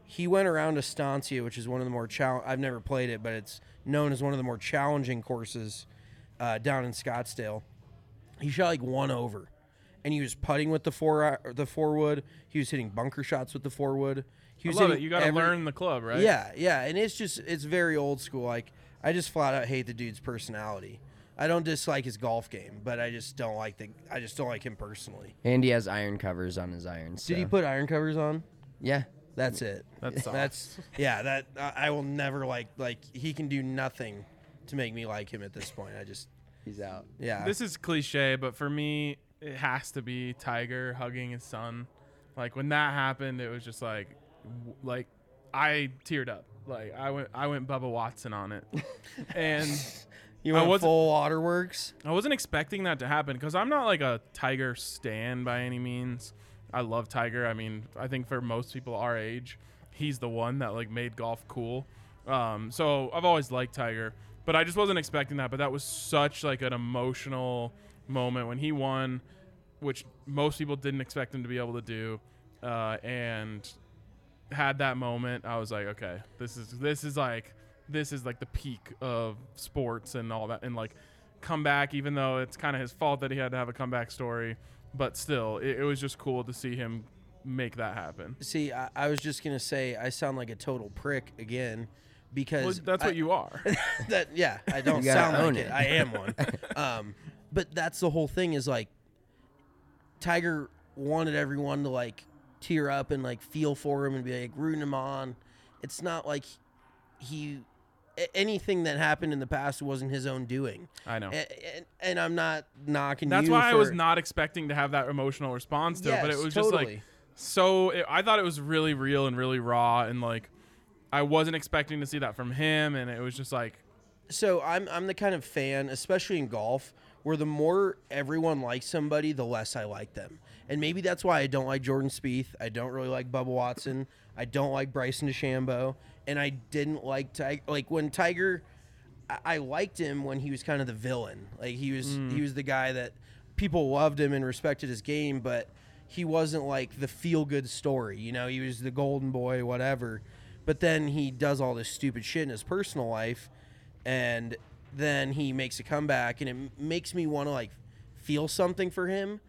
he went around Estancia, which is one of the more chal- I've never played it, but it's known as one of the more challenging courses uh, down in Scottsdale. He shot like one over, and he was putting with the four the four wood. He was hitting bunker shots with the four wood. He I was love it. You got to every- learn the club, right? Yeah, yeah, and it's just it's very old school. Like I just flat out hate the dude's personality. I don't dislike his golf game, but I just don't like the I just don't like him personally. And he has iron covers on his irons. Did he put iron covers on? Yeah. That's it. That <laughs> sucks. That's yeah. That I I will never like like he can do nothing to make me like him at this point. I just He's out. yeah. This is cliche, but for me, it has to be Tiger hugging his son. Like when that happened, it was just like, like I teared up. Like I went, I went Bubba Watson on it, <laughs> and you went full waterworks. I wasn't expecting that to happen because I'm not like a Tiger stan by any means. I love Tiger. I mean, I think for most people our age, he's the one that like made golf cool. Um, so I've always liked Tiger, but I just wasn't expecting that. But that was such like an emotional moment when he won, which most people didn't expect him to be able to do, uh, and had that moment. I was like, okay, this is this is like this is like the peak of sports and all that, and like come back, even though it's kind of his fault that he had to have a comeback story. but still, it, it was just cool to see him make that happen. See, I, I was just gonna say I sound like a total prick again because Well, that's I- what you are. <laughs> that yeah, I <laughs> don't sound like it. it. I am one. <laughs> um, but that's the whole thing is like Tiger wanted everyone to like tear up and like feel for him and be like rooting him on. It's not like he a- anything that happened in the past wasn't his own doing. I know. A- And, and I'm not knocking That's why I was not expecting to have that emotional response to it, but it Yes, was just like so. It, I thought it was really real and really raw, and like I wasn't expecting to see that from him, and it was just like so I'm I'm the kind of fan, especially in golf, where the more everyone likes somebody, the less I like them. And maybe that's why I don't like Jordan Spieth. I don't really like Bubba Watson. I don't like Bryson DeChambeau, and I didn't like Tiger. Like when Tiger, I, I liked him when he was kind of the villain. Like he was he mm. was the guy that people loved him and respected his game, but he wasn't like the feel good story. You know, he was the golden boy, whatever. But then he does all this stupid shit in his personal life, and then he makes a comeback, and it m- makes me want to like feel something for him.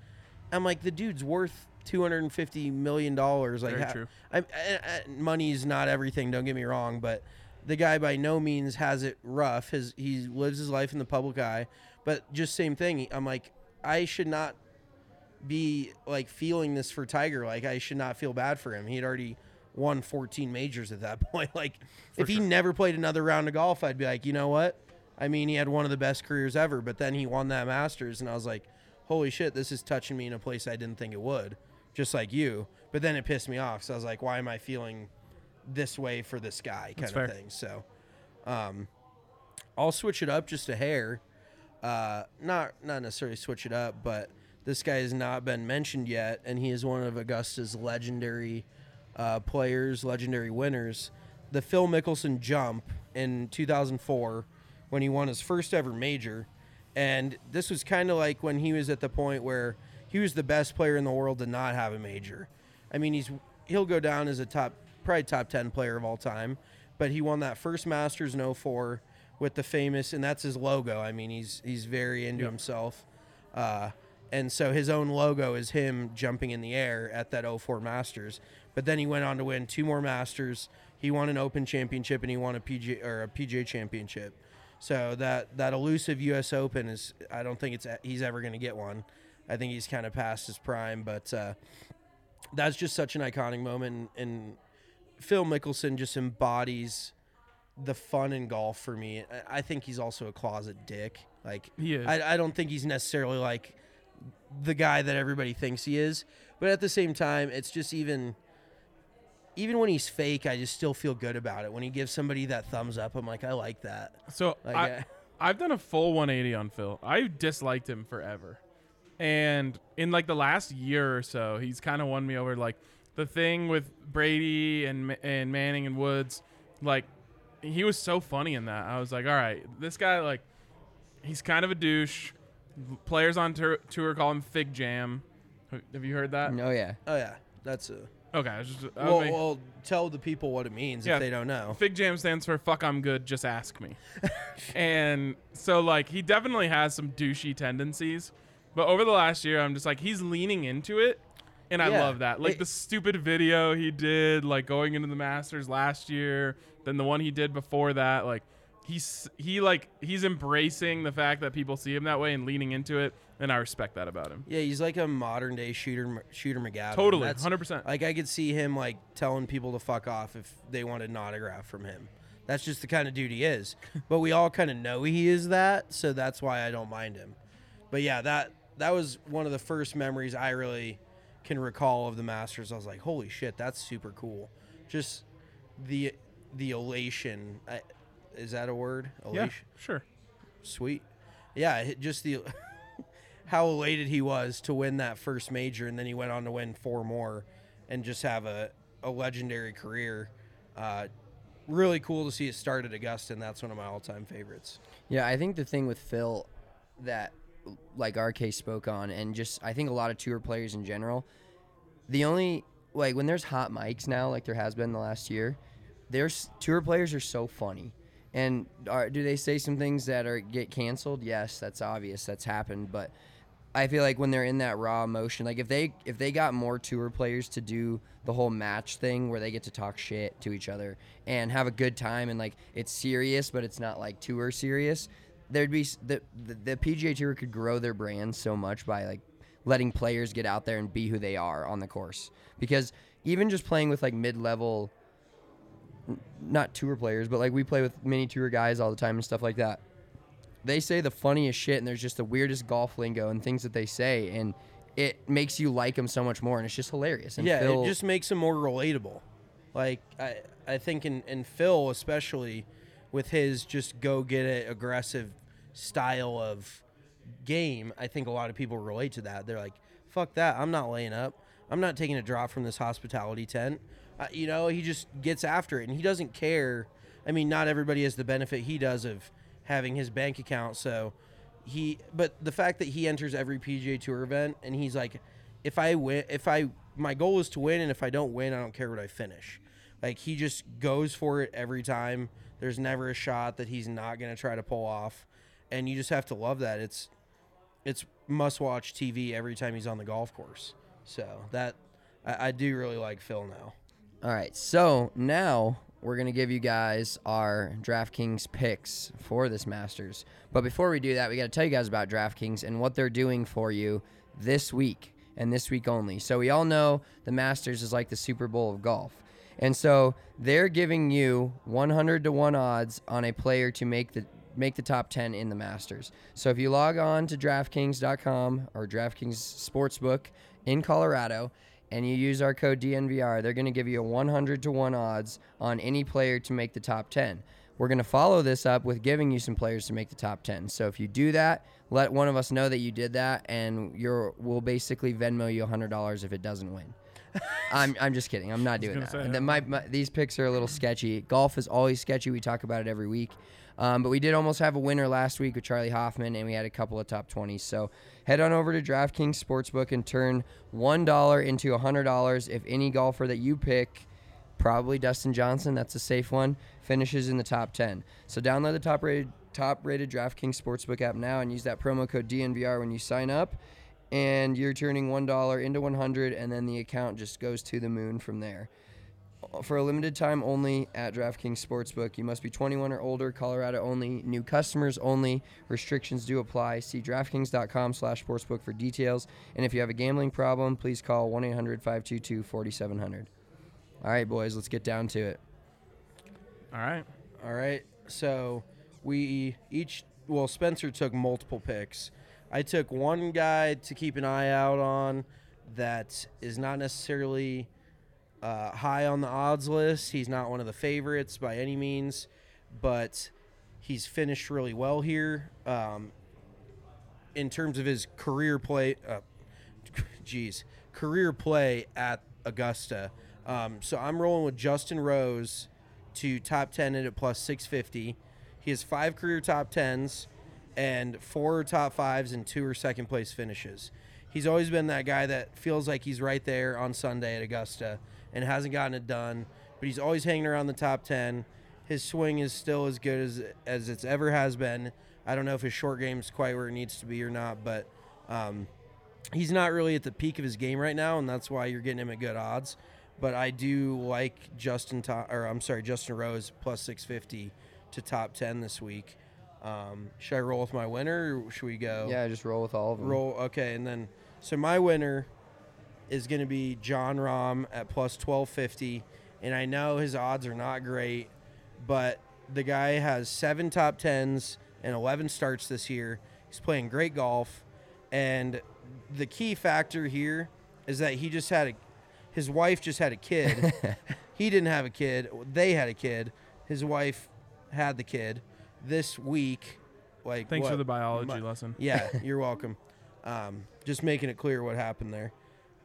I'm like, the dude's worth two hundred and fifty million dollars. Like, Very ha- true. I, I, I, money's not everything. Don't get me wrong, but the guy by no means has it rough. His he lives his life in the public eye, but just same thing. I'm like, I should not be like feeling this for Tiger. Like I should not feel bad for him. He had already won 14 majors at that <laughs> point. Like if he never played another round of golf, I'd be like, you know what? I mean, he had one of the best careers ever, but then he won that Masters, and I was like, holy shit, this is touching me in a place I didn't think it would, just like you. But then it pissed me off, so I was like, why am I feeling this way for this guy, kind That's of fair. thing. So, um, I'll switch it up just a hair. Uh, not not necessarily switch it up, but this guy has not been mentioned yet, and he is one of Augusta's legendary uh, players, legendary winners. The Phil Mickelson jump in 2004 when he won his first ever major, and this was kind of like when he was at the point where he was the best player in the world to not have a major. I mean, he's he'll go down as a top, probably top 10 player of all time, but he won that first Masters in 04 with the famous, and that's his logo. I mean, he's he's very into himself. Uh, and so his own logo is him jumping in the air at that 04 Masters. But then he went on to win two more Masters. He won an Open Championship and he won a PJ or a PGA Championship. So that that elusive U.S. Open is I don't think it's he's ever going to get one. I think he's kind of past his prime, but uh, that's just such an iconic moment. And Phil Mickelson just embodies the fun in golf for me. I- I think he's also a closet dick. Like. I, I don't think he's necessarily like the guy that everybody thinks he is. But at the same time, it's just even even when he's fake, I just still feel good about it. When he gives somebody that thumbs up, I'm like, I like that. So Like, I, <laughs> I've done a full 180 on Phil. I've disliked him forever, and in like the last year or so, he's kind of won me over. Like the thing with Brady and and Manning and Woods, like he was so funny in that. I was like, all right, this guy like he's kind of a douche. Players on tour, tour call him Fig Jam. Have you heard that? Oh yeah. Oh yeah, that's a. Okay, I was just I Well, was like- well, tell the people what it means Yeah, if they don't know. Fig Jam stands for "fuck I'm good, just ask me," <laughs> and so like he definitely has some douchey tendencies, but over the last year I'm just like he's leaning into it, and I Yeah, love that. Like it- the stupid video he did, like going into the Masters last year, then the one he did before that, like he's he like he's embracing the fact that people see him that way and leaning into it, and I respect that about him. Yeah, he's like a modern day shooter, shooter McGavin. Totally, That's- 100%. Like I could see him like telling people to fuck off if they wanted an autograph from him. That's just the kind of dude he is. <laughs> but we all kind of know he is that, so that's why I don't mind him. But yeah, that that was one of the first memories I really can recall of the Masters. I was like, holy shit, that's super cool. Just the the elation. I, is that a word? Yeah, Elation. sure. Sweet. Yeah, just the <laughs> how elated he was to win that first major, and then he went on to win four more, and just have a, a legendary career. Uh, really cool to see it start at Augusta, and that's one of my all time favorites. Yeah, I think the thing with Phil that like RK spoke on and just I think a lot of tour players in general, the only like when there's hot mics now like there has been the last year, there's tour players are so funny. And are, do they say some things that are get canceled? Yes, that's obvious. That's happened, but I feel like when they're in that raw emotion, like if they if they got more tour players to do the whole match thing where they get to talk shit to each other and have a good time and like it's serious but it's not like tour serious, there'd be the the, the PGA Tour could grow their brand so much by like letting players get out there and be who they are on the course because even just playing with like mid-level not tour players but like we play with mini tour guys all the time and stuff like that they say the funniest shit and there's just the weirdest golf lingo and things that they say and it makes you like them so much more and it's just hilarious and yeah, Phil, it just makes them more relatable. Like I, I think in, in Phil especially, with his just go get it aggressive style of game, I think a lot of people relate to that. They're like, "Fuck that! I'm not laying up. I'm not taking a drop from this hospitality tent." Uh, you know, he just gets after it, and he doesn't care. I mean, not everybody has the benefit he does of having his bank account, so he but the fact that he enters every PGA Tour event and he's like if I win if I my goal is to win and if I don't win I don't care what I finish. Like he just goes for it every time. There's never a shot that he's not going to try to pull off and you just have to love that. It's it's must watch TV every time he's on the golf course. So that I, I do really like Phil now. all right so now we're gonna give you guys our DraftKings picks for this Masters. But before we do that, we got to tell you guys about DraftKings and what they're doing for you this week and this week only. So we all know the Masters is like the Super Bowl of golf. And so they're giving you 100 to 1 odds on a player to make the make the top 10 in the Masters. So if you log on to draftkings.com or DraftKings Sportsbook in Colorado and you use our code DNVR, they're going to give you a 100 to 1 odds on any player to make the top 10. We're going to follow this up with giving you some players to make the top 10. So if you do that, let one of us know that you did that and you're we'll basically Venmo you $100 if it doesn't win. <laughs> I'm, I'm just kidding. I'm not doing that. say, my, my, these picks are a little sketchy. Golf is always sketchy. We talk about it every week. Um, but we did almost have a winner last week with Charley Hoffman, and we had a couple of top 20s. So head on over to DraftKings Sportsbook and turn $1 into $100 if any golfer that you pick, probably Dustin Johnson, that's a safe one, finishes in the top 10. So download the top rated, top rated DraftKings Sportsbook app now and use that promo code DNVR when you sign up. And you're turning $1 into 100 and then the account just goes to the moon from there for a limited time only at DraftKings Sportsbook. You must be 21 or older, Colorado only, new customers only. Restrictions do apply. See DraftKings.com/sportsbook for details. And if you have a gambling problem, please call 1-800-522-4700. All right, boys, let's get down to it. All right. All right. So we each, well, Spencer took multiple picks. I took one guy to keep an eye out on that is not necessarily uh, high on the odds list. He's not one of the favorites by any means, but he's finished really well here. Um, in terms of his career play, uh, <laughs> career play at Augusta. Um, so I'm rolling with Justin Rose to top 10 at plus 650. He has five career top 10s and four top fives and two or second place finishes. He's always been that guy that feels like he's right there on Sunday at Augusta and hasn't gotten it done, but he's always hanging around the top 10. His swing is still as good as as it's ever has been. I don't know if his short game's quite where it needs to be or not, but um, he's not really at the peak of his game right now, and that's why you're getting him at good odds. But I do like Justin, to- or I'm sorry, Justin Rose plus 650 to top 10 this week. Um, should I roll with my winner, or should we go? Yeah, just roll with all of them. Roll. Okay, and then so my winner is going to be Jon Rahm at plus 1250, and I know his odds are not great, but the guy has seven top tens and 11 starts this year. He's playing great golf, and the key factor here is that he just had a, his wife just had a kid. <laughs> he didn't have a kid. They had a kid. His wife had the kid this week. Like Thanks for the biology Mo- lesson. <laughs> Yeah, <laughs> you're welcome. Um, just making it clear what happened there.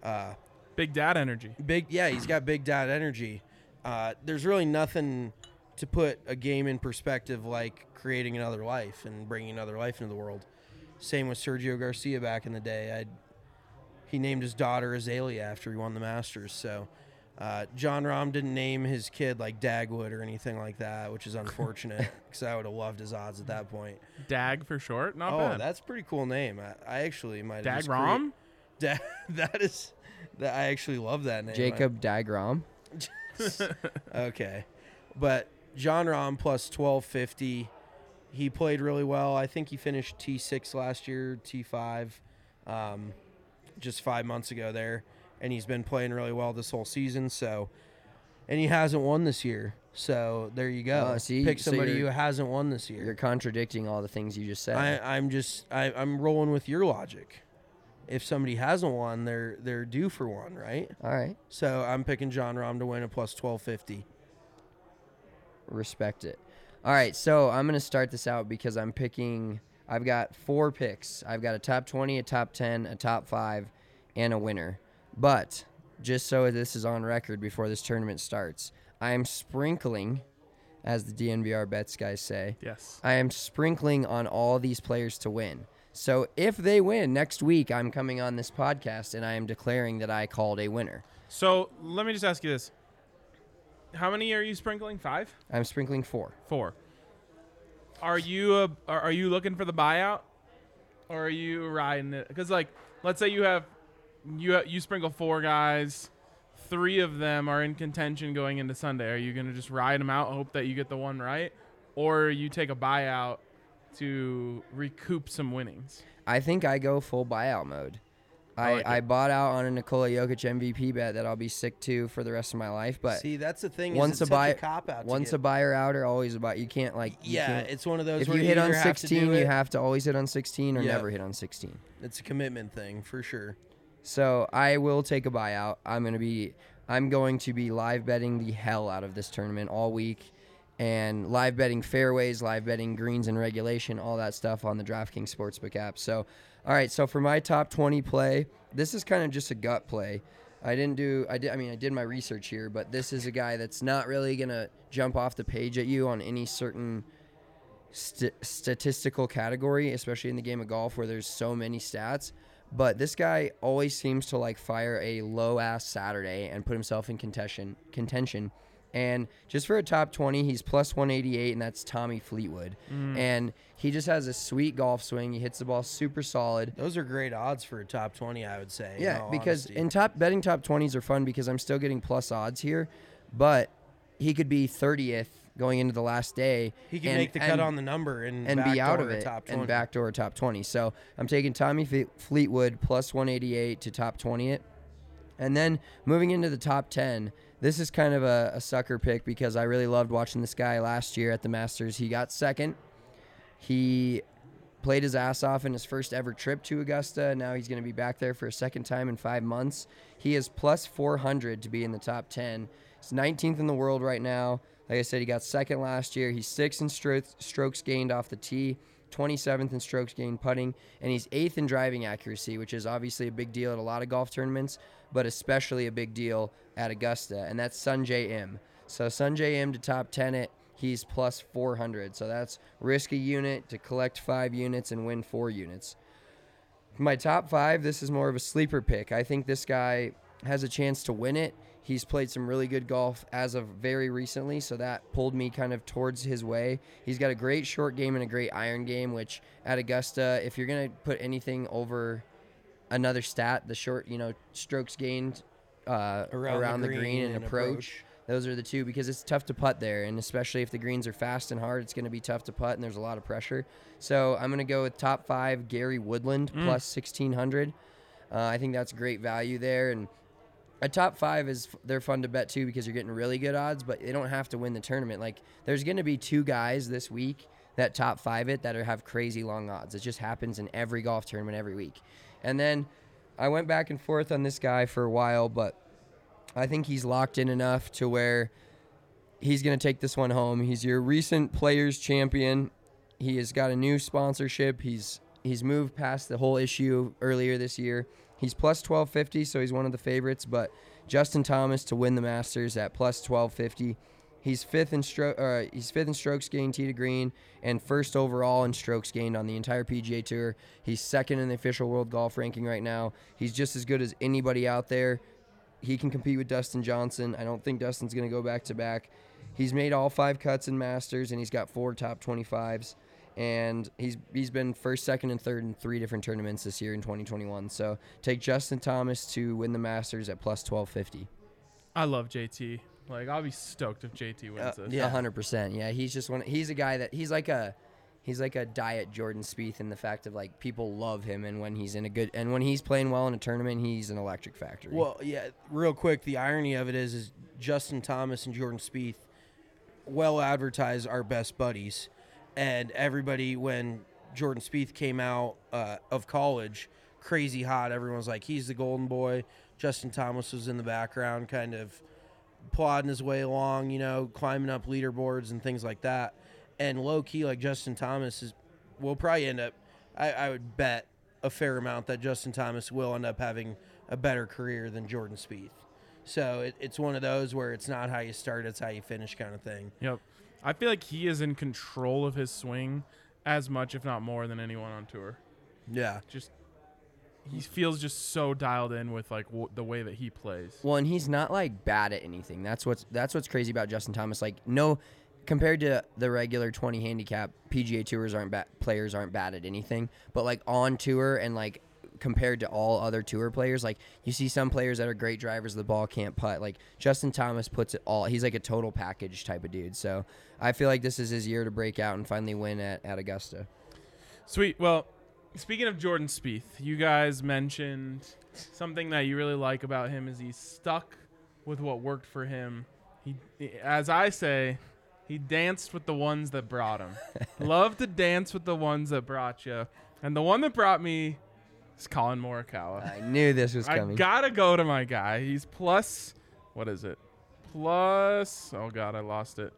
Uh, Big dad energy. big, yeah, he's got big dad energy. Uh, there's really nothing to put a game in perspective like creating another life and bringing another life into the world. Same with Sergio Garcia back in the day. I he named his daughter Azalea after he won the Masters. So Uh, Jon Rahm didn't name his kid like Dagwood or anything like that, which is unfortunate <laughs> because I would have loved his odds at that point. Dag for short. Not oh, bad. that's a pretty cool name. I, I actually might have Dag Rahm? <laughs> Da- that is that I actually love that name. Jacob deGrom. <laughs> okay, but Jon Rahm plus twelve fifty. He played really well. I think he finished T six last year, T five, um, just five months ago there, and he's been playing really well this whole season. So, and he hasn't won this year. So there you go. Oh, see, Pick somebody you're- who hasn't won this year. You're contradicting all the things you just said. I, I'm just I, I'm rolling with your logic. If somebody hasn't won, they're they're due for one, right? all right. So I'm picking Jon Rahm to win a plus twelve fifty. Respect it. All right, so I'm going to start this out because I'm picking. I've got four picks. I've got a top 20, a top 10, a top 5, and a winner. But just so this is on record before this tournament starts, I am sprinkling, as the DNVR bets guys say, yes. I am sprinkling on all these players to win. So if they win next week, I'm coming on this podcast and I am declaring that I called a winner. So let me just ask you this: How many are you sprinkling? Five, I'm sprinkling four. four. Are you a, are, you looking for the buyout, or are you riding it? Because like, let's say you have you you sprinkle four guys, three of them are in contention going into Sunday. Are you gonna just ride them out, hope that you get the one right, or you take a buyout to recoup some winnings? I think I go full buyout mode. I I, like I bought out on a Nikola Jokic MVP bet that I'll be sick to for the rest of my life. But See, that's the thing. once is a it's buy, a cop out. once a buyer outer, always a buy. You can't like. you yeah, can't- it's one of those. if where you hit on either have 16, you have to always hit on 16 or Yep. never hit on 16. It's a commitment thing for sure. So I will take a buyout. I'm gonna be I'm going to be live betting the hell out of this tournament all week and live betting fairways, live betting greens and regulation, all that stuff on the DraftKings Sportsbook app. So all right, so for my top 20 play, this is kind of just a gut play. I didn't do I did I mean I did my research here, but this is a guy that's not really going to jump off the page at you on any certain st- statistical category, especially in the game of golf where there's so many stats. But this guy always seems to like fire a low ass Saturday and put himself in contention. Contention, and just for a top twenty, he's plus one eighty eight, and that's Tommy Fleetwood. Mm. And he just has a sweet golf swing. He hits the ball super solid. Those are great odds for a top twenty, I would say. Yeah, because honesty. in top betting top twenties are fun because I'm still getting plus odds here, but he could be thirtieth going into the last day. he can and- make the cut on the number and and be out of it Top 20. and backdoor top 20. So I'm taking Tommy Fleetwood plus 188 to top 20 it. And then moving into the top 10, this is kind of a, a sucker pick because I really loved watching this guy last year at the Masters. He got second. He played his ass off in his first ever trip to Augusta. Now he's going to be back there for a second time in five months. He is plus 400 to be in the top 10. He's 19th in the world right now. Like I said, he got second last year. He's sixth in stro- strokes gained off the tee, 27th in strokes gained putting, and he's eighth in driving accuracy, which is obviously a big deal at a lot of golf tournaments, but especially a big deal at Augusta. And that's Sungjae Im. So Sungjae Im to top 10 it. He's plus 400. So that's risk a unit to collect five units and win four units. My top five, this is more of a sleeper pick. I think this guy has a chance to win it. He's played some really good golf as of very recently, so that pulled me kind of towards his way. He's got a great short game and a great iron game, which at Augusta, if you're going to put anything over another stat, the short, you know, strokes gained uh, around, the, green and, approach, those are the two because it's tough to putt there, and especially if the greens are fast and hard, it's going to be tough to putt, and there's a lot of pressure. So I'm going to go with top five Gary Woodland Mm. plus 1600. Uh, I think that's great value there, and a top five is they're fun to bet too because you're getting really good odds, but they don't have to win the tournament. Like there's going to be two guys this week that top five it that are, have crazy long odds. It just happens in every golf tournament every week. And then I went back and forth on this guy for a while, but I think he's locked in enough to where he's going to take this one home. He's your recent players champion. He has got a new sponsorship. He's he's moved past the whole issue earlier this year. He's plus 1250, so he's one of the favorites, but Justin Thomas to win the Masters at plus 1250. He's fifth in stroke. Uh, he's fifth in strokes gained tee to green, and first overall in strokes gained on the entire PGA Tour. He's second in the official world golf ranking right now. He's just as good as anybody out there. he can compete with Dustin Johnson. I don't think Dustin's going to go back to back. He's made all five cuts in Masters, and he's got four top 25s. And he's he's been first, second, and third in three different tournaments this year in 2021. So take Justin Thomas to win the Masters at plus 1250. I love JT. Like I'll be stoked if JT wins Uh, this. yeah, hundred percent. Yeah, he's just one. He's a guy that he's like a he's like a diet Jordan Spieth in the fact of like people love him, and when he's in a good and when he's playing well in a tournament, he's an electric factory. Well, yeah, real quick, the irony of it is, is Justin Thomas and Jordan Spieth, well advertised, are best buddies, and everybody when Jordan Spieth came out uh, of college, crazy hot. Everyone's like, he's the golden boy. Justin Thomas was in the background, kind of plodding his way along, you know, climbing up leaderboards and things like that. And low key, like Justin Thomas is, will probably end up. I, I would bet a fair amount that Justin Thomas will end up having a better career than Jordan Spieth. So it, it's one of those where it's not how you start, it's how you finish, kind of thing. Yep. I feel like he is in control of his swing as much, if not more, than anyone on tour. Yeah. Just he feels just so dialed in with like w- the way that he plays. Well, and he's not like bad at anything. That's what's that's what's crazy about Justin Thomas. Like no, compared to the regular 20 handicap, PGA tours aren't bad. Players aren't bad at anything. But like on tour and like compared to all other tour players, like you see some players that are great drivers, of the ball can't putt. Like Justin Thomas puts it all. He's like a total package type of dude. So I feel like this is his year to break out and finally win at, at Augusta. Sweet. Well, speaking of Jordan Spieth, you guys mentioned something that you really like about him is he's stuck with what worked for him. He, as I say, he danced with the ones that brought him. <laughs> Love to dance with the ones that brought you, and the one that brought me is Collin Morikawa. I knew this was coming. I gotta go to my guy. He's plus, what is it? Plus, oh god, I lost it.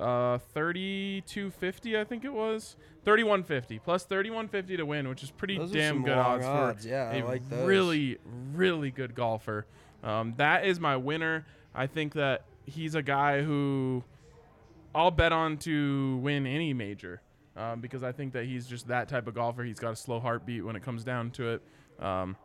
Uh, thirty-two fifty, I think it was. Thirty-one fifty plus thirty-one fifty to win, which is pretty Those damn good odds, odds, for yeah, I a like those. really, really good golfer. Um, that is my winner. I think that he's a guy who I'll bet on to win any major um, because I think that he's just that type of golfer. He's got a slow heartbeat when it comes down to it. Um,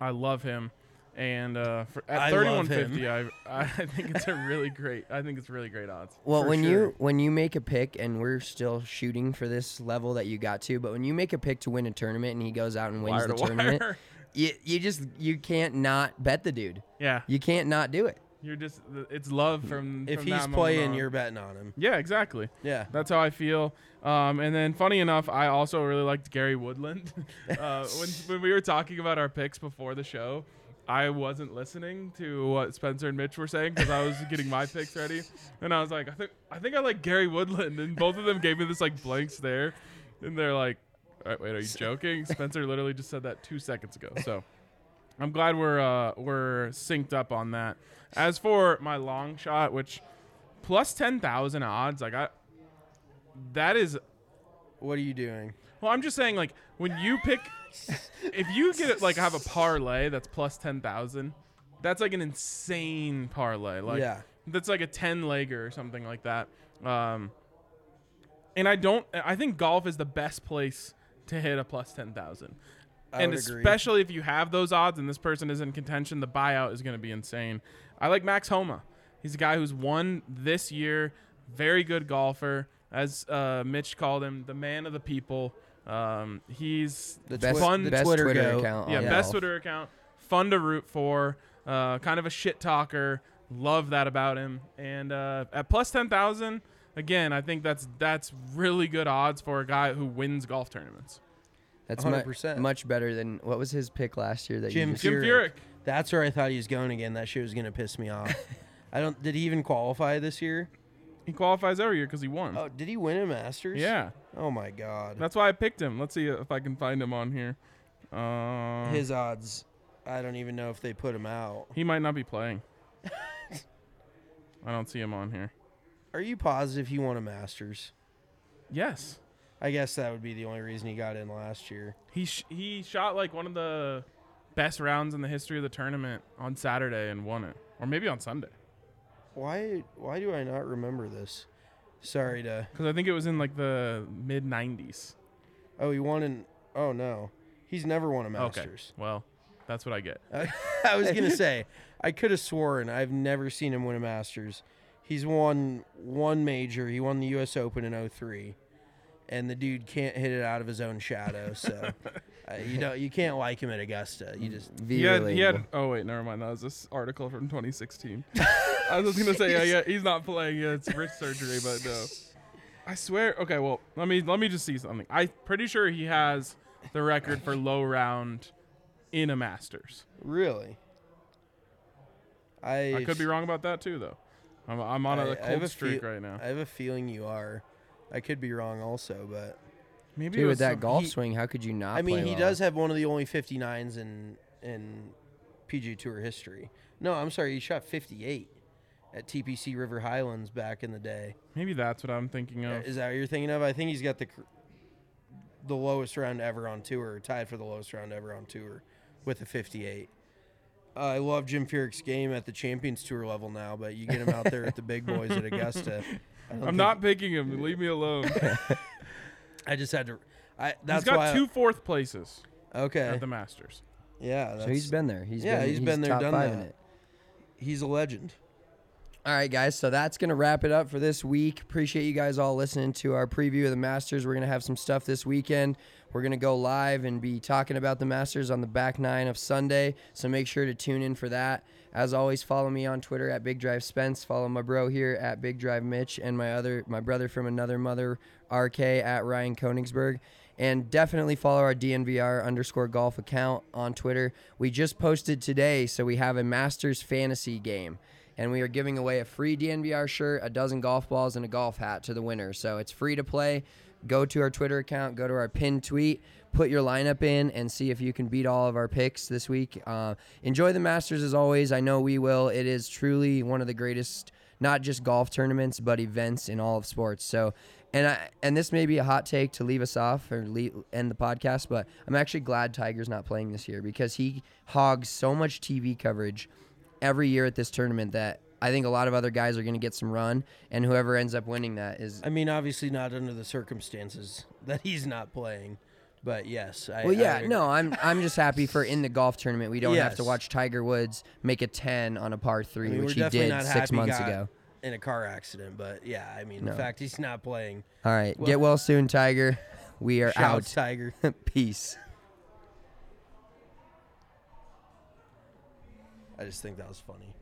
I love him, and uh, for, at thirty-one fifty, I. I think it's a really great. I think it's really great odds. Well, when sure. you when you make a pick, and we're still shooting for this level that you got to, but when you make a pick to win a tournament and he goes out and wins Wire the to tournament, wire. you you just you can't not bet the dude. Yeah, You can't not do it. You're just it's love from. If from he's playing, you're betting on him. Yeah, exactly. Yeah. That's how I feel. Um, and then, funny enough, I also really liked Gary Woodland. <laughs> uh, when <laughs> when we were talking about our picks before the show, I wasn't listening to what Spencer and Mitch were saying because I was <laughs> getting my picks ready, and I was like, I think I think I like Gary Woodland, and both of them gave me this like blank stare, and they're like, "All right, wait, are you joking?" Spencer literally just said that two seconds ago. So. I'm glad we're uh, we're synced up on that. As for my long shot, which plus ten thousand odds, like I, that is. What are you doing? Well, I'm just saying, like when you pick, if you get it, like have a parlay that's plus ten thousand, that's like an insane parlay. Like Yeah. that's like a ten legger or something like that. Um, and I don't. I think golf is the best place to hit a plus ten thousand. I And would agree. especially if you have those odds and this person is in contention, the buyout is going to be insane. I like Max Homa. He's a guy who's won this year. Very good golfer, as uh, Mitch called him, the man of the people. Um, he's The Best, fun. the best Twitter Twitter, account. yeah, best golf. Twitter account. Fun to root for. Uh, kind of a shit talker. Love that about him. And uh, at plus ten thousand, again, I think that's that's really good odds for a guy who wins golf tournaments. That's mu- 100%. much better than what was his pick last year that Jim you just, Jim Furyk. Furyk. That's where I thought he was going again. That shit was gonna piss me off. <laughs> I don't. Did he even qualify this year? He qualifies every year because he won. Oh, did he win a Masters? yeah, Oh my God. that's why I picked him. Let's see if I can find him on here. Uh, His odds. I don't even know if they put him out. he might not be playing. <laughs> I don't see him on here. Are you positive he won a Masters? Yes, I guess that would be the only reason he got in last year. he sh- he shot like one of the best rounds in the history of the tournament on Saturday and won it, or maybe on Sunday. Why? Why do I not remember this? Sorry to. Because I think it was in like the mid 90s. Oh, he won in. Oh no, he's never won a Masters. Okay. Well, that's what I get. <laughs> I was gonna say <laughs> I could have sworn I've never seen him win a Masters. He's won one major. He won the U.S. Open in 03. And the dude can't hit it out of his own shadow. So <laughs> uh, you know you can't like him at Augusta. You just He had, he had. Oh wait, never mind. That was this article from 2016. <laughs> I was just gonna say, yeah, yeah, he's not playing. Yeah, it's wrist surgery, but no. I swear. Okay, well, let me let me just see something. I'm pretty sure he has the record for low round in a Masters. really. I I could be wrong about that too, though. I'm, I'm on a I- I have cold a streak feel- right now. I have a feeling you are. I could be wrong also, but Maybe Dude, with that some- golf he- swing, how could you not? I mean, play he well? does have one of the only 59s in in PG Tour history. No, I'm sorry, he shot 58 at TPC River Highlands back in the day. Maybe that's what I'm thinking of. Is that what you're thinking of? I think he's got the cr- the lowest round ever on tour, tied for the lowest round ever on tour, with a 58. Uh, I love Jim Furyk's game at the Champions Tour level now, but you get him out there at the big boys at Augusta. <laughs> I don't I'm think- not picking him. Leave me alone. <laughs> I just had to. I that's he's got why I- two fourth places okay. at the Masters. yeah, So he's that's- been there. He's yeah, been, he's been there, done that. it. He's a legend. All right, guys. So that's going to wrap it up for this week. Appreciate you guys all listening to our preview of the Masters. We're going to have some stuff this weekend. We're going to go live and be talking about the Masters on the back nine of Sunday. So make sure to tune in for that. As always, follow me on Twitter at Big Drive Spence. Follow my bro here at Big Drive Mitch and my other my brother from another mother RK at Ryan Koenigsberg. And definitely follow our DNVR underscore golf account on Twitter. We just posted today, so we have a Masters fantasy game and we are giving away a free DNVR shirt, a dozen golf balls, and a golf hat to the winner. So it's free to play. Go to our Twitter account, go to our pinned tweet, put your lineup in, and see if you can beat all of our picks this week. Uh, enjoy the Masters as always. I know we will. It is truly one of the greatest, not just golf tournaments, but events in all of sports. So. And I, and this may be a hot take to leave us off or leave, end the podcast, but I'm actually glad Tiger's not playing this year because he hogs so much TV coverage every year at this tournament that I think a lot of other guys are going to get some run, and whoever ends up winning that is. I mean, obviously not under the circumstances <laughs> that he's not playing, but yes. I, Well, yeah, I- no, I'm I'm just happy for in the golf tournament we don't have to watch Tiger Woods make a ten on a par I three, mean, which he did six months ago. in a car accident, but yeah, I mean, No. the fact he's not playing. All right, Well- get well soon, Tiger. We are out. Tiger. <laughs> Peace. I just think that was funny.